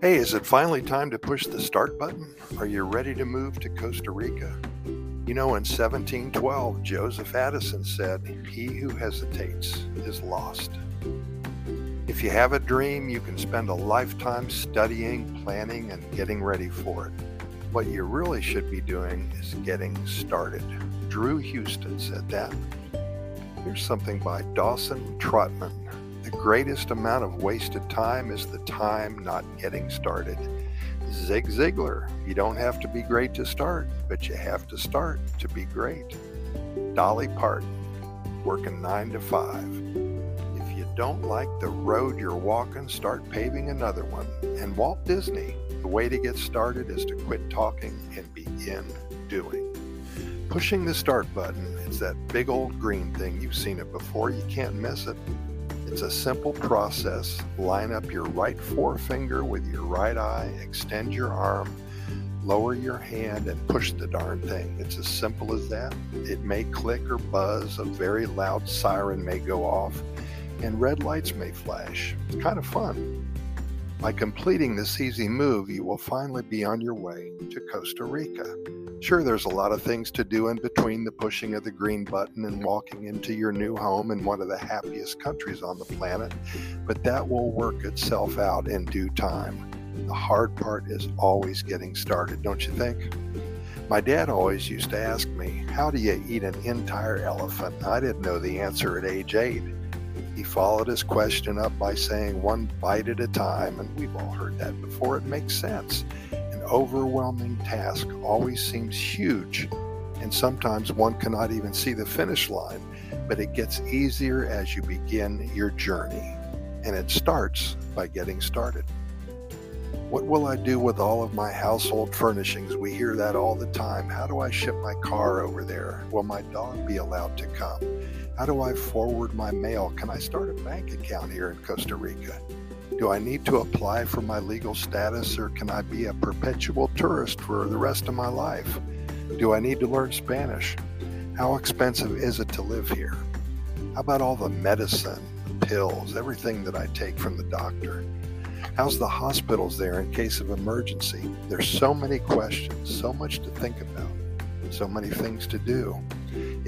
Hey, is it finally time to push the start button? Are you ready to move to Costa Rica? You know, in 1712, Joseph Addison said, He who hesitates is lost. If you have a dream, you can spend a lifetime studying, planning, and getting ready for it. What you really should be doing is getting started. Drew Houston said that. Here's something by Dawson Trotman. The greatest amount of wasted time is the time not getting started. Zig Ziglar, you don't have to be great to start, but you have to start to be great. Dolly Parton, working nine to five. If you don't like the road you're walking, start paving another one. And Walt Disney, the way to get started is to quit talking and begin doing. Pushing the start button is that big old green thing. You've seen it before, you can't miss it. It's a simple process. Line up your right forefinger with your right eye, extend your arm, lower your hand, and push the darn thing. It's as simple as that. It may click or buzz, a very loud siren may go off, and red lights may flash. It's kind of fun. By completing this easy move, you will finally be on your way to Costa Rica. Sure, there's a lot of things to do in between the pushing of the green button and walking into your new home in one of the happiest countries on the planet, but that will work itself out in due time. The hard part is always getting started, don't you think? My dad always used to ask me, How do you eat an entire elephant? I didn't know the answer at age eight. He followed his question up by saying, One bite at a time, and we've all heard that before. It makes sense overwhelming task always seems huge, and sometimes one cannot even see the finish line, but it gets easier as you begin your journey, and it starts by getting started. What will I do with all of my household furnishings? We hear that all the time. How do I ship my car over there? Will my dog be allowed to come? How do I forward my mail? Can I start a bank account here in Costa Rica? Do I need to apply for my legal status or can I be a perpetual tourist for the rest of my life? Do I need to learn Spanish? How expensive is it to live here? How about all the medicine, the pills, everything that I take from the doctor? How's the hospitals there in case of emergency? There's so many questions, so much to think about, so many things to do.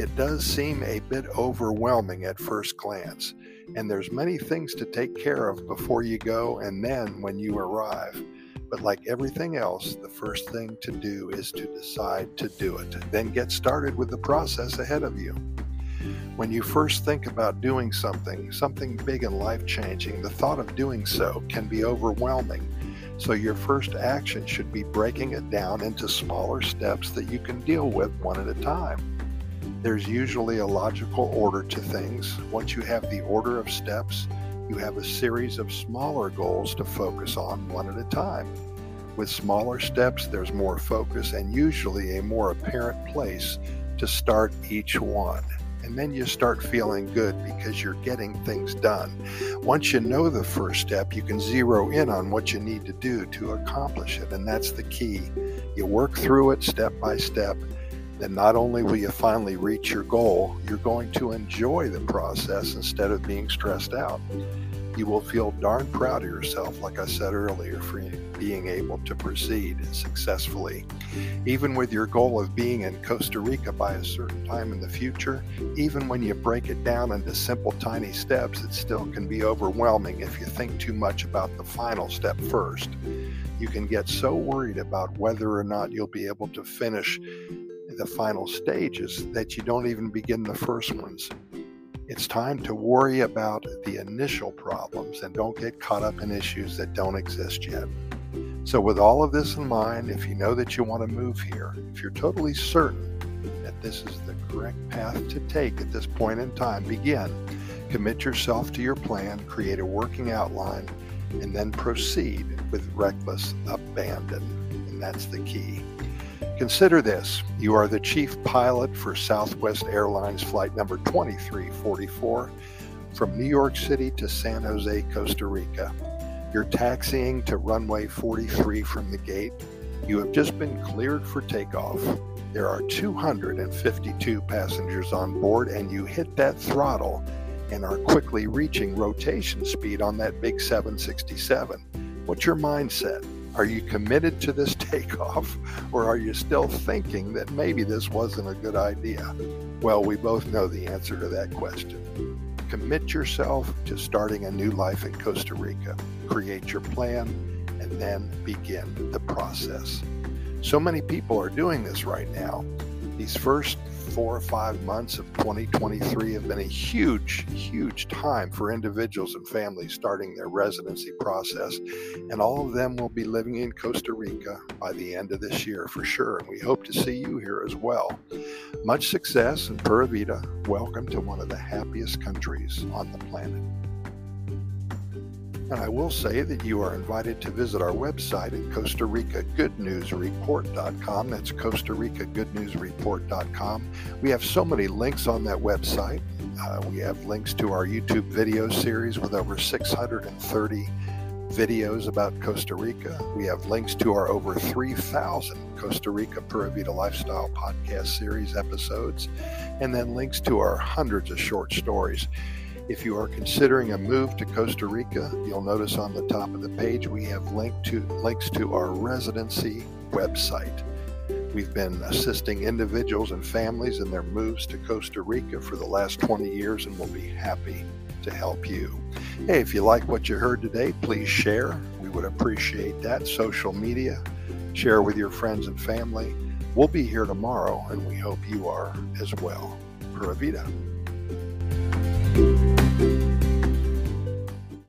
It does seem a bit overwhelming at first glance and there's many things to take care of before you go and then when you arrive. But like everything else, the first thing to do is to decide to do it. Then get started with the process ahead of you. When you first think about doing something, something big and life changing, the thought of doing so can be overwhelming. So, your first action should be breaking it down into smaller steps that you can deal with one at a time. There's usually a logical order to things. Once you have the order of steps, you have a series of smaller goals to focus on one at a time. With smaller steps, there's more focus and usually a more apparent place to start each one. And then you start feeling good because you're getting things done. Once you know the first step, you can zero in on what you need to do to accomplish it. And that's the key. You work through it step by step then not only will you finally reach your goal, you're going to enjoy the process instead of being stressed out. You will feel darn proud of yourself, like I said earlier, for being able to proceed successfully. Even with your goal of being in Costa Rica by a certain time in the future, even when you break it down into simple, tiny steps, it still can be overwhelming if you think too much about the final step first. You can get so worried about whether or not you'll be able to finish the final stages that you don't even begin the first ones. It's time to worry about the initial problems and don't get caught up in issues that don't exist yet. So, with all of this in mind, if you know that you want to move here, if you're totally certain that this is the correct path to take at this point in time, begin. Commit yourself to your plan, create a working outline, and then proceed with reckless abandon. And that's the key. Consider this you are the chief pilot for Southwest Airlines flight number 2344 from New York City to San Jose, Costa Rica. You're taxiing to runway 43 from the gate. You have just been cleared for takeoff. There are 252 passengers on board, and you hit that throttle and are quickly reaching rotation speed on that big 767 What's your mindset? Are you committed to this takeoff, or are you still thinking that maybe this wasn't a good idea? Well, we both know the answer to that question. Commit yourself to starting a new life in Costa Rica. Create your plan and then begin the process. So many people are doing this right now. These first four or five months of 2023 have been a huge, huge time for individuals and families starting their residency process. And all of them will be living in Costa Rica by the end of this year for sure. And we hope to see you here as well. Much success and Pura Vida. Welcome to one of the happiest countries on the planet. And I will say that you are invited to visit our website at Costa Rica Good News Report.com. That's Costa Rica Good News Report.com. We have so many links on that website. Uh, we have links to our YouTube video series with over 630 videos about Costa Rica. We have links to our over 3,000 Costa Rica Pura Vida Lifestyle podcast series episodes, and then links to our hundreds of short stories. If you are considering a move to Costa Rica, you'll notice on the top of the page we have link to, links to our residency website. We've been assisting individuals and families in their moves to Costa Rica for the last 20 years and we'll be happy to help you. Hey, if you like what you heard today, please share. We would appreciate that. Social media, share with your friends and family. We'll be here tomorrow and we hope you are as well. Pura Vida.